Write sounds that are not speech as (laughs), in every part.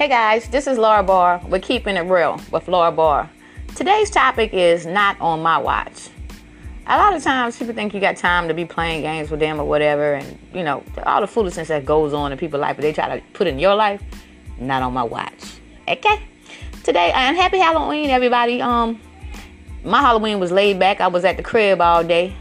Hey guys, this is Laura Barr. We're keeping it real with Laura Barr. Today's topic is not on my watch. A lot of times people think you got time to be playing games with them or whatever, and you know, all the foolishness that goes on in people's life, but they try to put in your life, not on my watch. Okay? Today, and happy Halloween, everybody. Um, my Halloween was laid back. I was at the crib all day,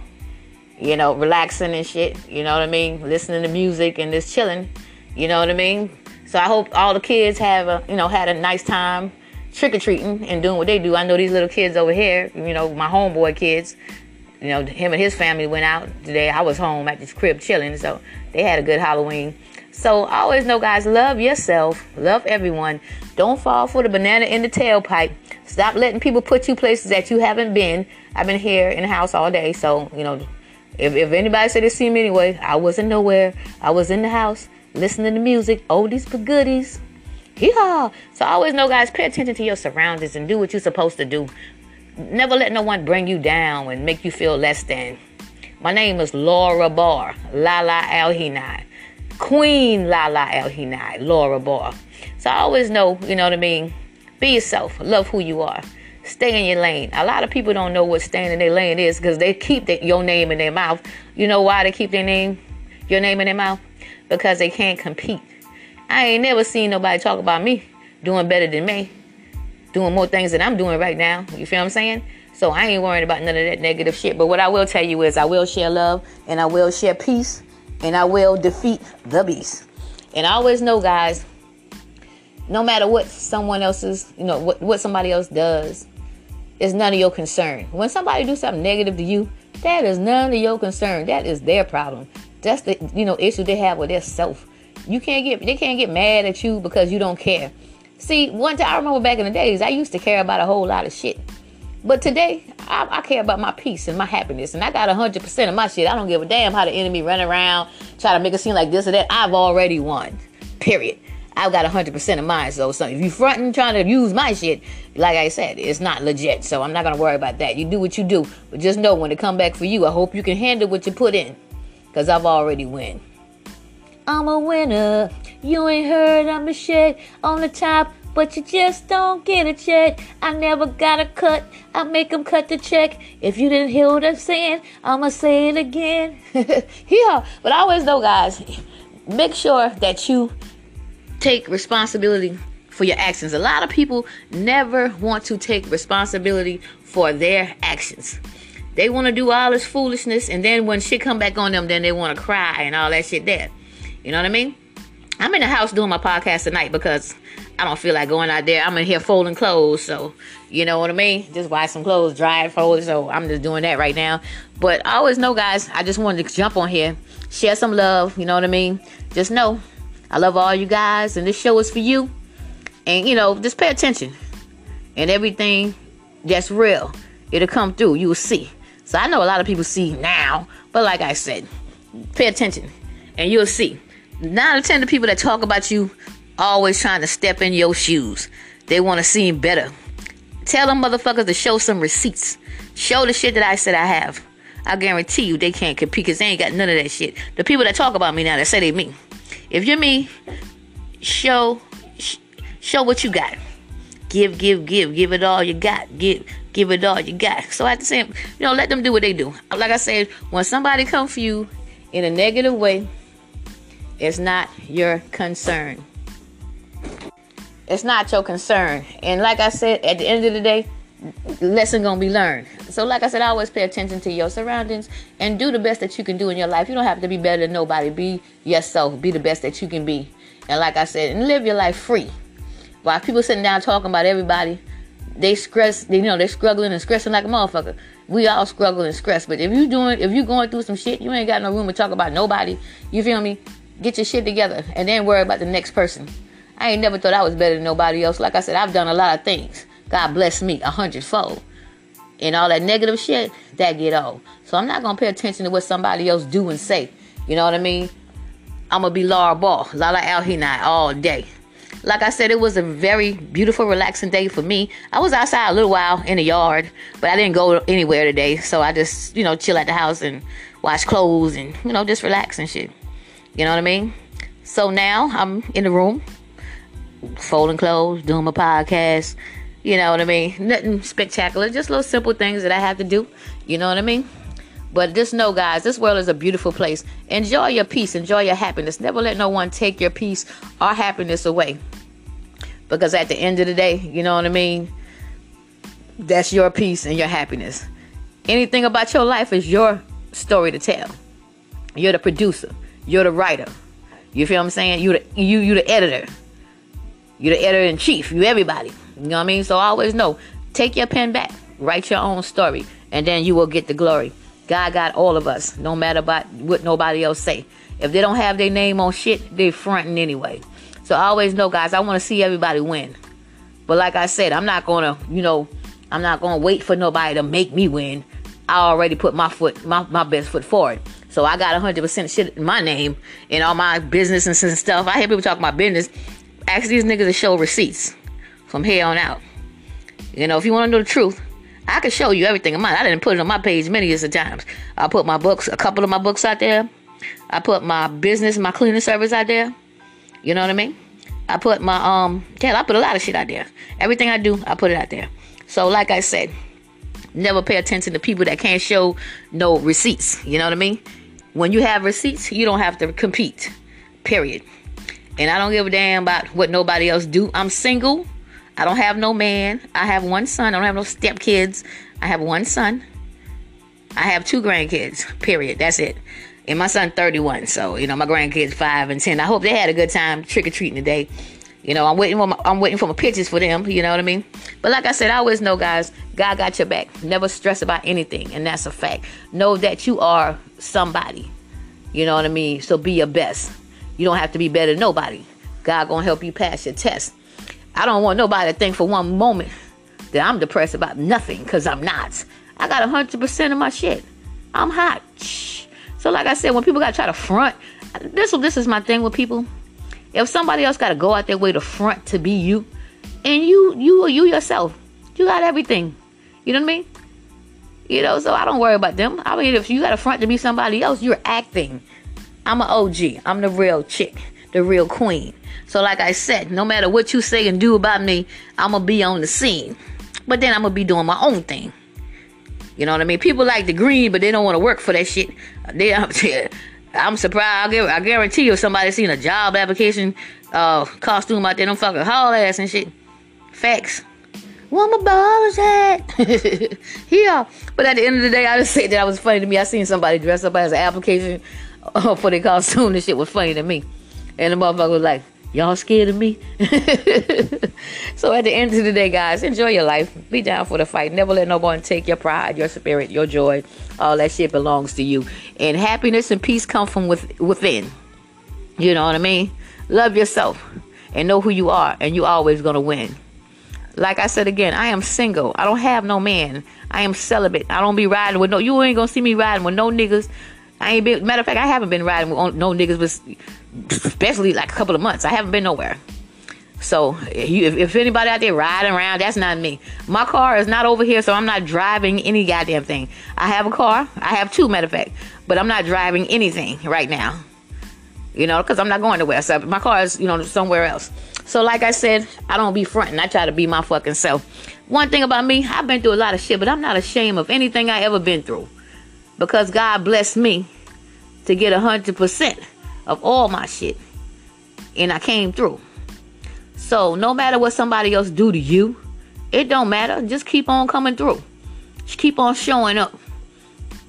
you know, relaxing and shit. You know what I mean? Listening to music and just chilling. You know what I mean? So I hope all the kids have a, you know, had a nice time trick or treating and doing what they do. I know these little kids over here, you know, my homeboy kids, you know, him and his family went out today. I was home at this crib chilling, so they had a good Halloween. So always know, guys, love yourself, love everyone. Don't fall for the banana in the tailpipe. Stop letting people put you places that you haven't been. I've been here in the house all day, so you know, if, if anybody said they see me anyway, I wasn't nowhere. I was in the house listening to music, oldies but goodies. Yeah. So I always know, guys, pay attention to your surroundings and do what you're supposed to do. Never let no one bring you down and make you feel less than. My name is Laura Barr, Lala Al Hinai. Queen Lala Al Hinai, Laura Barr. So I always know, you know what I mean? Be yourself. Love who you are. Stay in your lane. A lot of people don't know what staying in their lane is because they keep the, your name in their mouth. You know why they keep their name, your name in their mouth? Because they can't compete. I ain't never seen nobody talk about me doing better than me, doing more things than I'm doing right now. You feel what I'm saying? So I ain't worried about none of that negative shit. But what I will tell you is I will share love and I will share peace and I will defeat the beast. And I always know, guys, no matter what someone else's, you know, what, what somebody else does, is none of your concern. When somebody do something negative to you, that is none of your concern. That is their problem. That's the you know issue they have with their self. You can't get they can't get mad at you because you don't care. See, one time I remember back in the days, I used to care about a whole lot of shit. But today, I, I care about my peace and my happiness, and I got hundred percent of my shit. I don't give a damn how the enemy run around, try to make it seem like this or that. I've already won. Period. I've got hundred percent of mine. So, so if you fronting trying to use my shit, like I said, it's not legit. So I'm not gonna worry about that. You do what you do, but just know when it come back for you, I hope you can handle what you put in. Cause I've already win. I'm a winner. You ain't heard I'm a shit on the top, but you just don't get a check. I never got a cut. I make them cut the check. If you didn't hear what I'm saying, I'ma say it again. (laughs) yeah, but I always know, guys, make sure that you take responsibility for your actions. A lot of people never want to take responsibility for their actions. They want to do all this foolishness, and then when shit come back on them, then they want to cry and all that shit there. You know what I mean? I'm in the house doing my podcast tonight because I don't feel like going out there. I'm in here folding clothes, so you know what I mean. Just wash some clothes, dry it, fold. So I'm just doing that right now. But I always know, guys. I just wanted to jump on here, share some love. You know what I mean? Just know I love all you guys, and this show is for you. And you know, just pay attention, and everything that's real, it'll come through. You will see. So I know a lot of people see now, but like I said, pay attention and you'll see. Nine out of ten of people that talk about you always trying to step in your shoes. They want to seem better. Tell them motherfuckers to show some receipts. Show the shit that I said I have. I guarantee you they can't compete because they ain't got none of that shit. The people that talk about me now that say they me. If you're me, show sh- show what you got. Give, give, give, give it all you got. Give, give it all you got. So at the same, you know, let them do what they do. Like I said, when somebody come for you in a negative way, it's not your concern. It's not your concern. And like I said, at the end of the day, lesson gonna be learned. So like I said, always pay attention to your surroundings and do the best that you can do in your life. You don't have to be better than nobody. Be yourself. Be the best that you can be. And like I said, and live your life free. While people sitting down talking about everybody, they stress, you know, they're struggling and stressing like a motherfucker. We all struggle and stress. But if you doing, if you going through some shit, you ain't got no room to talk about nobody. You feel me? Get your shit together and then worry about the next person. I ain't never thought I was better than nobody else. Like I said, I've done a lot of things. God bless me a hundredfold. And all that negative shit, that get old. So I'm not gonna pay attention to what somebody else do and say. You know what I mean? I'm gonna be Laura Barr, Lala Al Hinai all day. Like I said, it was a very beautiful, relaxing day for me. I was outside a little while in the yard, but I didn't go anywhere today. So I just, you know, chill at the house and wash clothes and, you know, just relax and shit. You know what I mean? So now I'm in the room folding clothes, doing my podcast. You know what I mean? Nothing spectacular, just little simple things that I have to do. You know what I mean? But just know, guys, this world is a beautiful place. Enjoy your peace, enjoy your happiness. Never let no one take your peace or happiness away. Because at the end of the day, you know what I mean? That's your peace and your happiness. Anything about your life is your story to tell. You're the producer. You're the writer. You feel what I'm saying? You the you you the editor. You're the editor in chief. You everybody. You know what I mean? So always know. Take your pen back. Write your own story, and then you will get the glory. God got all of us, no matter about what nobody else say. If they don't have their name on shit, they fronting anyway. So I always know, guys, I want to see everybody win. But like I said, I'm not gonna, you know, I'm not gonna wait for nobody to make me win. I already put my foot, my, my best foot forward. So I got 100% shit in my name and all my business and stuff. I hear people talk about business. Ask these niggas to show receipts from here on out. You know, if you want to know the truth, I can show you everything of mine. I didn't put it on my page many years of times. I put my books, a couple of my books out there. I put my business, my cleaning service out there. You know what I mean? I put my um, hell, I put a lot of shit out there. Everything I do, I put it out there. So, like I said, never pay attention to people that can't show no receipts. You know what I mean? When you have receipts, you don't have to compete. Period. And I don't give a damn about what nobody else do. I'm single. I don't have no man. I have one son. I don't have no stepkids. I have one son. I have two grandkids. Period. That's it. And my son 31. So, you know, my grandkids 5 and 10. I hope they had a good time trick or treating today. You know, I'm waiting for my, I'm waiting for my pictures for them, you know what I mean? But like I said, I always know guys, God got your back. Never stress about anything, and that's a fact. Know that you are somebody. You know what I mean? So be your best. You don't have to be better than nobody. God going to help you pass your test. I don't want nobody to think for one moment that I'm depressed about nothing because I'm not. I got 100% of my shit. I'm hot. So, like I said, when people got to try to front, this, this is my thing with people. If somebody else got to go out their way to front to be you, and you, you, you yourself, you got everything. You know what I mean? You know, so I don't worry about them. I mean, if you got a front to be somebody else, you're acting. I'm an OG. I'm the real chick, the real queen. So, like I said, no matter what you say and do about me, I'm gonna be on the scene. But then I'm gonna be doing my own thing. You know what I mean? People like the green, but they don't want to work for that shit. (laughs) They, I'm (laughs) surprised. I guarantee you, if somebody seen a job application uh, costume out there, don't fucking haul ass and shit. Facts. Where my ballers at? (laughs) yeah. But at the end of the day, I just said that I was funny to me. I seen somebody dress up as an application uh, for their costume. The shit was funny to me. And the motherfucker was like, Y'all scared of me? (laughs) so at the end of the day, guys, enjoy your life. Be down for the fight. Never let no one take your pride, your spirit, your joy. All that shit belongs to you. And happiness and peace come from with, within. You know what I mean? Love yourself and know who you are, and you're always gonna win. Like I said again, I am single. I don't have no man. I am celibate. I don't be riding with no. You ain't gonna see me riding with no niggas. I ain't been. Matter of fact, I haven't been riding with no niggas, but especially like a couple of months. I haven't been nowhere. So if, if anybody out there riding around, that's not me. My car is not over here, so I'm not driving any goddamn thing. I have a car. I have two, matter of fact, but I'm not driving anything right now. You know, because I'm not going nowhere. So my car is, you know, somewhere else. So like I said, I don't be fronting. I try to be my fucking self. One thing about me, I've been through a lot of shit, but I'm not ashamed of anything I ever been through because God blessed me to get a hundred percent of all my shit, and I came through. So no matter what somebody else do to you, it don't matter. Just keep on coming through. Just keep on showing up.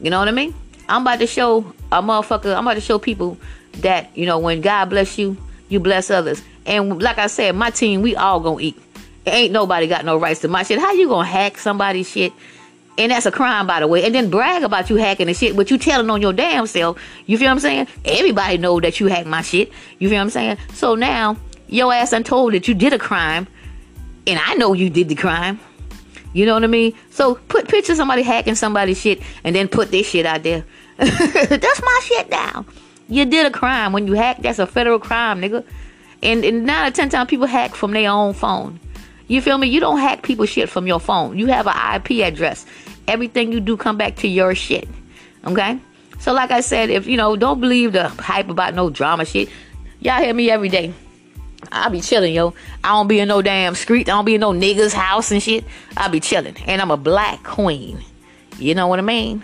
You know what I mean? I'm about to show a motherfucker. I'm about to show people that you know when God bless you, you bless others. And like I said, my team, we all gonna eat. Ain't nobody got no rights to my shit. How you gonna hack somebody's shit and that's a crime, by the way. And then brag about you hacking the shit, but you telling on your damn self. You feel what I'm saying? Everybody know that you hacked my shit. You feel what I'm saying? So now your ass untold that you did a crime, and I know you did the crime. You know what I mean? So put pictures of somebody hacking somebody's shit, and then put this shit out there. (laughs) that's my shit now. You did a crime when you hack. That's a federal crime, nigga. And, and nine or ten times people hack from their own phone. You feel me? You don't hack people shit from your phone. You have an IP address everything you do come back to your shit. Okay? So like I said, if you know, don't believe the hype about no drama shit. Y'all hear me every day. I be chilling, yo. I don't be in no damn street. I don't be in no niggas' house and shit. I be chilling. And I'm a black queen. You know what I mean?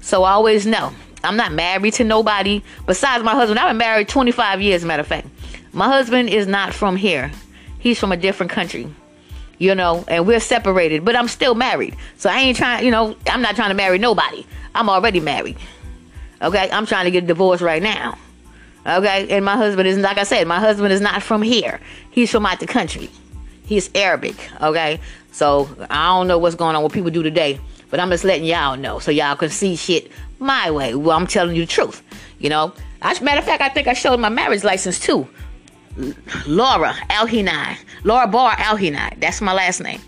So I always know. I'm not married to nobody besides my husband. I've been married 25 years, matter of fact. My husband is not from here. He's from a different country. You know, and we're separated, but I'm still married. So I ain't trying, you know, I'm not trying to marry nobody. I'm already married. Okay? I'm trying to get a divorce right now. Okay? And my husband is like I said, my husband is not from here. He's from out the country. He's Arabic, okay? So I don't know what's going on, what people do today. But I'm just letting y'all know so y'all can see shit my way. Well, I'm telling you the truth. You know, as a matter of fact, I think I showed my marriage license too. Laura Alhinai. Laura Barr Alhinai. That's my last name.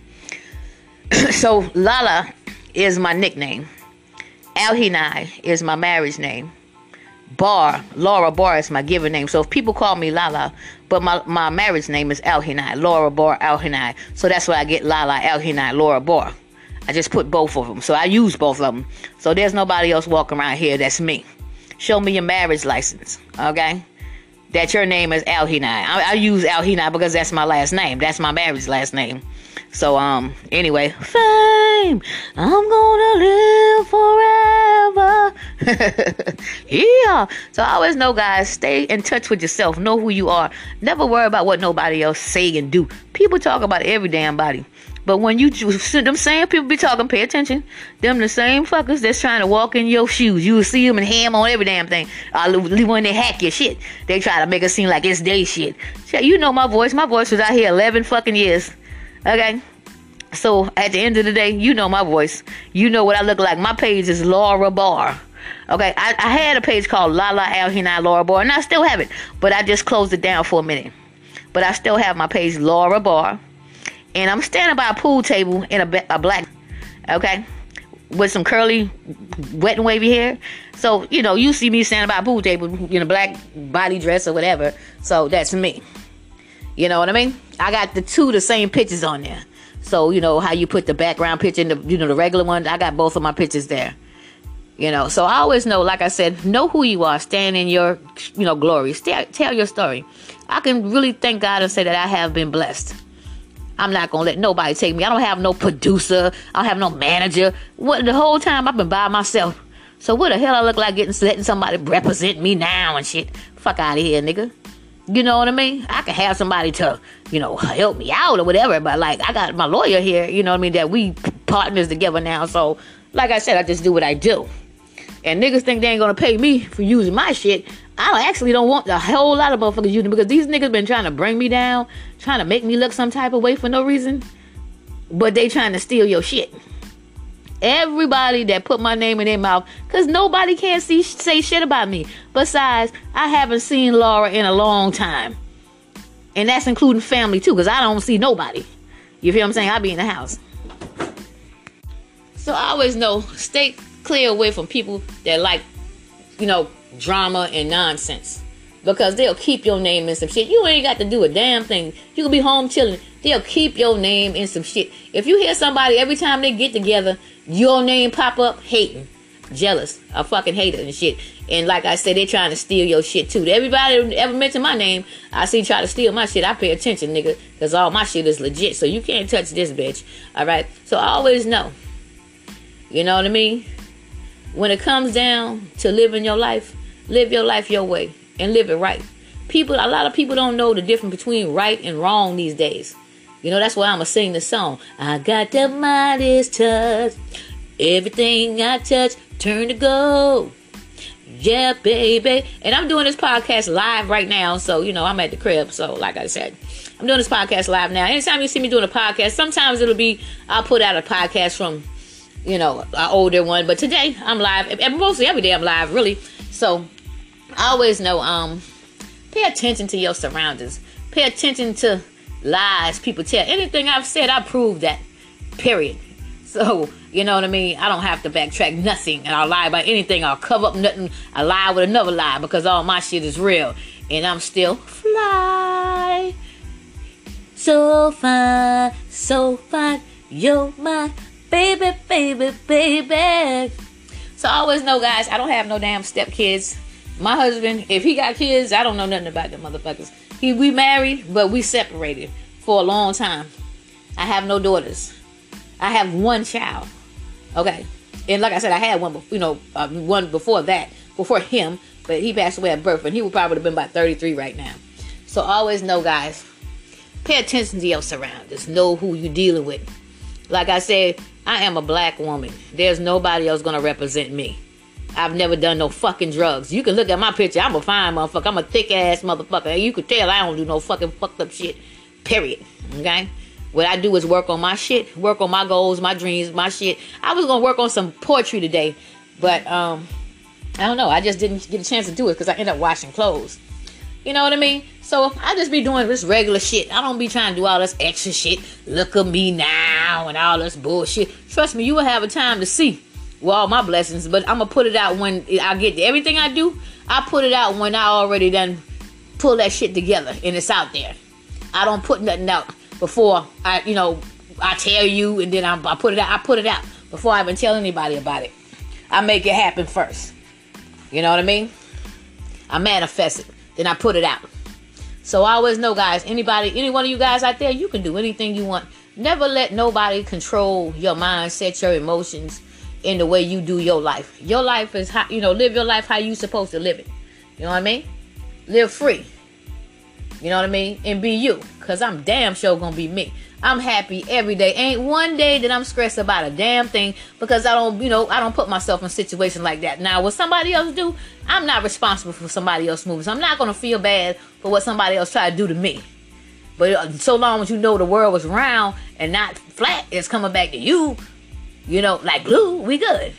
(clears throat) so Lala is my nickname. Alhinai is my marriage name. Barr, Laura Barr is my given name. So if people call me Lala, but my, my marriage name is Alhinai, Laura Barr Alhinai. So that's why I get Lala Alhinai, Laura Barr. I just put both of them. So I use both of them. So there's nobody else walking around here that's me. Show me your marriage license, okay? That your name is Al Hinai. I, I use Al Hinai because that's my last name. That's my marriage last name. So um anyway, fame. I'm gonna live forever. (laughs) yeah. So I always know guys, stay in touch with yourself. Know who you are. Never worry about what nobody else say and do. People talk about every damn body. But when you them same people be talking, pay attention. Them the same fuckers that's trying to walk in your shoes. You will see them and ham on every damn thing. Uh, when they hack your shit, they try to make it seem like it's their shit. You know my voice. My voice was out here 11 fucking years. Okay. So at the end of the day, you know my voice. You know what I look like. My page is Laura Barr. Okay, I, I had a page called Lala Alhinai Laura Barr, and I still have it, but I just closed it down for a minute. But I still have my page Laura Barr and I'm standing by a pool table in a, a black, okay, with some curly, wet and wavy hair. So you know, you see me standing by a pool table in a black body dress or whatever. So that's me. You know what I mean? I got the two the same pictures on there. So you know how you put the background picture in the you know the regular one. I got both of my pictures there. You know, so I always know, like I said, know who you are, stand in your, you know, glory, Stay, tell your story. I can really thank God and say that I have been blessed. I'm not gonna let nobody take me. I don't have no producer. I don't have no manager. What the whole time I've been by myself. So what the hell I look like getting letting somebody represent me now and shit? Fuck out of here, nigga. You know what I mean? I can have somebody to, you know, help me out or whatever, but like I got my lawyer here, you know what I mean, that we partners together now. So like I said, I just do what I do. And niggas think they ain't gonna pay me for using my shit. I actually don't want a whole lot of motherfuckers using because these niggas been trying to bring me down, trying to make me look some type of way for no reason. But they trying to steal your shit. Everybody that put my name in their mouth, cause nobody can see say shit about me. Besides, I haven't seen Laura in a long time, and that's including family too, cause I don't see nobody. You feel what I'm saying? I be in the house. So I always know stay clear away from people that like, you know, drama and nonsense. Because they'll keep your name in some shit. You ain't got to do a damn thing. You can be home chilling. They'll keep your name in some shit. If you hear somebody every time they get together, your name pop up, hating, jealous, a fucking hater and shit. And like I said, they're trying to steal your shit too. Everybody ever mention my name, I see try to steal my shit. I pay attention, nigga, because all my shit is legit. So you can't touch this bitch. All right. So I always know. You know what I mean? When it comes down to living your life, live your life your way and live it right. People, a lot of people don't know the difference between right and wrong these days. You know, that's why I'm gonna sing the song. I got the Midas touch. Everything I touch, turn to gold. Yeah, baby. And I'm doing this podcast live right now. So, you know, I'm at the crib. So, like I said, I'm doing this podcast live now. Anytime you see me doing a podcast, sometimes it'll be, I'll put out a podcast from you know, an older one. But today I'm live, and mostly every day I'm live, really. So Always know, um, pay attention to your surroundings. Pay attention to lies people tell. Anything I've said, I prove that. Period. So, you know what I mean? I don't have to backtrack nothing and I'll lie about anything. I'll cover up nothing. I lie with another lie because all my shit is real. And I'm still fly. So fine, so fine. You're my baby, baby, baby. So I always know, guys, I don't have no damn step kids. My husband, if he got kids, I don't know nothing about them motherfuckers. he we married, but we separated for a long time. I have no daughters. I have one child. Okay, and like I said, I had one, you know, uh, one before that, before him, but he passed away at birth, and he would probably have been about 33 right now. So always know, guys, pay attention to your surroundings. Know who you're dealing with. Like I said, I am a black woman. There's nobody else gonna represent me. I've never done no fucking drugs. You can look at my picture. I'm a fine motherfucker. I'm a thick ass motherfucker. You can tell I don't do no fucking fucked up shit. Period. Okay? What I do is work on my shit, work on my goals, my dreams, my shit. I was gonna work on some poetry today, but um, I don't know. I just didn't get a chance to do it because I ended up washing clothes. You know what I mean? So I just be doing this regular shit. I don't be trying to do all this extra shit. Look at me now and all this bullshit. Trust me, you will have a time to see well, all my blessings, but I'm gonna put it out when I get everything I do. I put it out when I already done pull that shit together and it's out there. I don't put nothing out before I, you know, I tell you and then I, I put it out. I put it out before I even tell anybody about it. I make it happen first. You know what I mean? I manifest it, then I put it out. So I always know, guys. Anybody, any one of you guys out there, you can do anything you want. Never let nobody control your mindset, your emotions in the way you do your life. Your life is how you know, live your life how you supposed to live it. You know what I mean? Live free. You know what I mean? And be you. Cause I'm damn sure gonna be me. I'm happy every day. Ain't one day that I'm stressed about a damn thing because I don't, you know, I don't put myself in a situation like that. Now, what somebody else do, I'm not responsible for somebody else moves. I'm not gonna feel bad for what somebody else try to do to me. But uh, so long as you know the world was round and not flat, it's coming back to you you know, like glue, we good.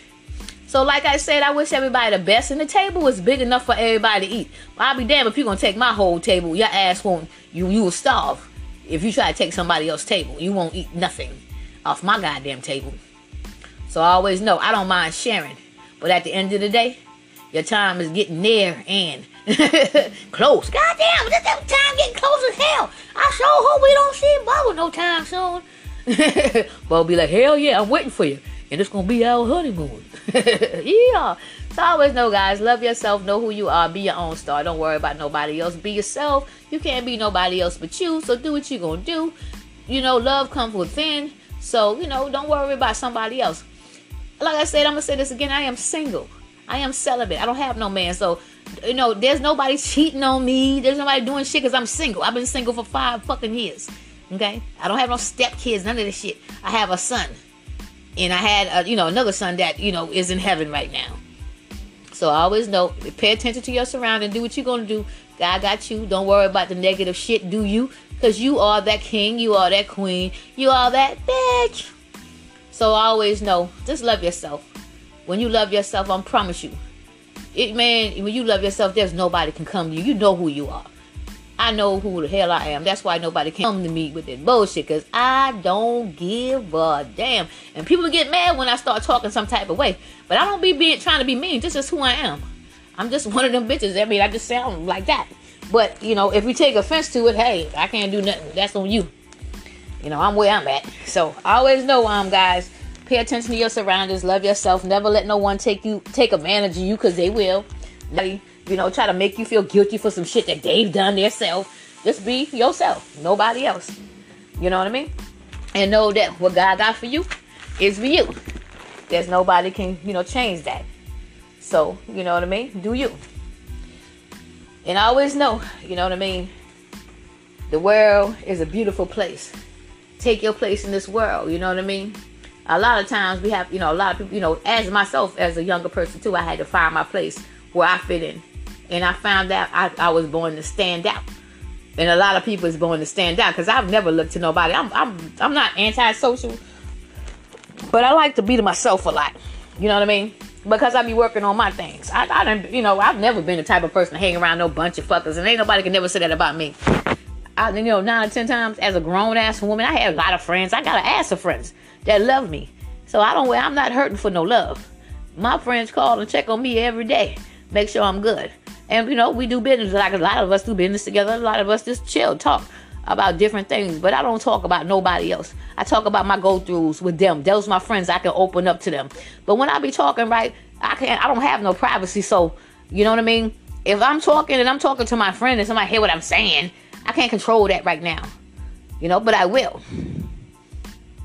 So, like I said, I wish everybody the best. And the table was big enough for everybody to eat. I'll be damned if you're gonna take my whole table. Your ass won't. You you will starve if you try to take somebody else's table. You won't eat nothing off my goddamn table. So I always know I don't mind sharing. But at the end of the day, your time is getting near and (laughs) close. Goddamn, this time getting close as hell. I sure hope we don't see Bubba no time soon. (laughs) but I'll be like, hell yeah, I'm waiting for you. And it's gonna be our honeymoon. (laughs) yeah. So always know, guys, love yourself, know who you are, be your own star. Don't worry about nobody else. Be yourself. You can't be nobody else but you. So do what you're gonna do. You know, love comes within. So, you know, don't worry about somebody else. Like I said, I'm gonna say this again. I am single. I am celibate. I don't have no man. So, you know, there's nobody (laughs) cheating on me. There's nobody doing shit because I'm single. I've been single for five fucking years. Okay, I don't have no stepkids, none of this shit. I have a son, and I had a, you know another son that you know is in heaven right now. So I always know, pay attention to your surroundings. Do what you're gonna do. God got you. Don't worry about the negative shit. Do you? Cause you are that king. You are that queen. You are that bitch. So always know, just love yourself. When you love yourself, I promise you, it man. When you love yourself, there's nobody can come to you. You know who you are. I know who the hell I am. That's why nobody can come to me with that bullshit because I don't give a damn. And people get mad when I start talking some type of way. But I don't be being, trying to be mean. This is who I am. I'm just (laughs) one of them bitches. I mean, I just sound like that. But, you know, if you take offense to it, hey, I can't do nothing. That's on you. You know, I'm where I'm at. So always know I'm guys. Pay attention to your surroundings. Love yourself. Never let no one take you take advantage of you because they will you know, try to make you feel guilty for some shit that they've done themselves. Just be yourself, nobody else. You know what I mean? And know that what God got for you is for you. There's nobody can, you know, change that. So, you know what I mean? Do you. And I always know, you know what I mean? The world is a beautiful place. Take your place in this world, you know what I mean? A lot of times we have, you know, a lot of people, you know, as myself, as a younger person too, I had to find my place where I fit in and I found out I, I was born to stand out. And a lot of people is born to stand out because I've never looked to nobody. I'm I'm I'm not antisocial, but I like to be to myself a lot. You know what I mean? Because I be working on my things. I, I don't, you know, I've never been the type of person to hang around no bunch of fuckers, and ain't nobody can never say that about me. I, you know, nine or ten times as a grown ass woman, I had a lot of friends. I got an ass of friends that love me, so I don't. I'm not hurting for no love. My friends call and check on me every day, make sure I'm good. And you know, we do business like a lot of us do business together. A lot of us just chill, talk about different things. But I don't talk about nobody else. I talk about my go throughs with them. Those my friends. I can open up to them. But when I be talking, right, I can't. I don't have no privacy. So you know what I mean. If I'm talking and I'm talking to my friend and somebody hear what I'm saying, I can't control that right now. You know, but I will.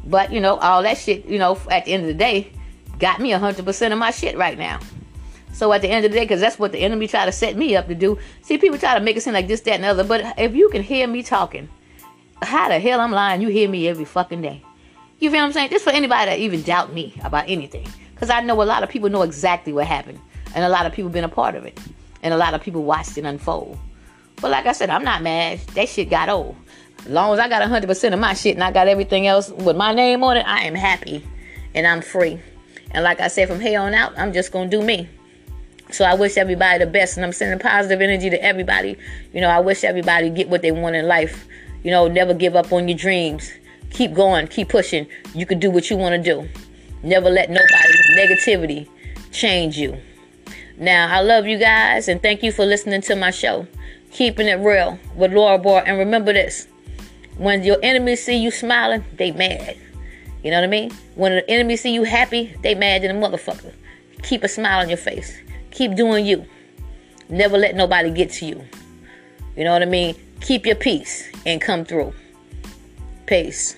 But you know, all that shit, you know, at the end of the day, got me 100% of my shit right now. So at the end of the day, because that's what the enemy try to set me up to do. See, people try to make it seem like this, that, and the other. But if you can hear me talking, how the hell I'm lying? You hear me every fucking day. You feel what I'm saying? This for anybody that even doubt me about anything. Because I know a lot of people know exactly what happened. And a lot of people been a part of it. And a lot of people watched it unfold. But like I said, I'm not mad. That shit got old. As long as I got 100% of my shit and I got everything else with my name on it, I am happy. And I'm free. And like I said, from here on out, I'm just going to do me. So I wish everybody the best, and I'm sending positive energy to everybody. You know, I wish everybody get what they want in life. You know, never give up on your dreams. Keep going, keep pushing. You can do what you want to do. Never let nobody negativity change you. Now, I love you guys, and thank you for listening to my show. Keeping it real with Laura Barr. And remember this when your enemies see you smiling, they mad. You know what I mean? When the enemy see you happy, they mad than a motherfucker. Keep a smile on your face. Keep doing you. Never let nobody get to you. You know what I mean? Keep your peace and come through. Peace.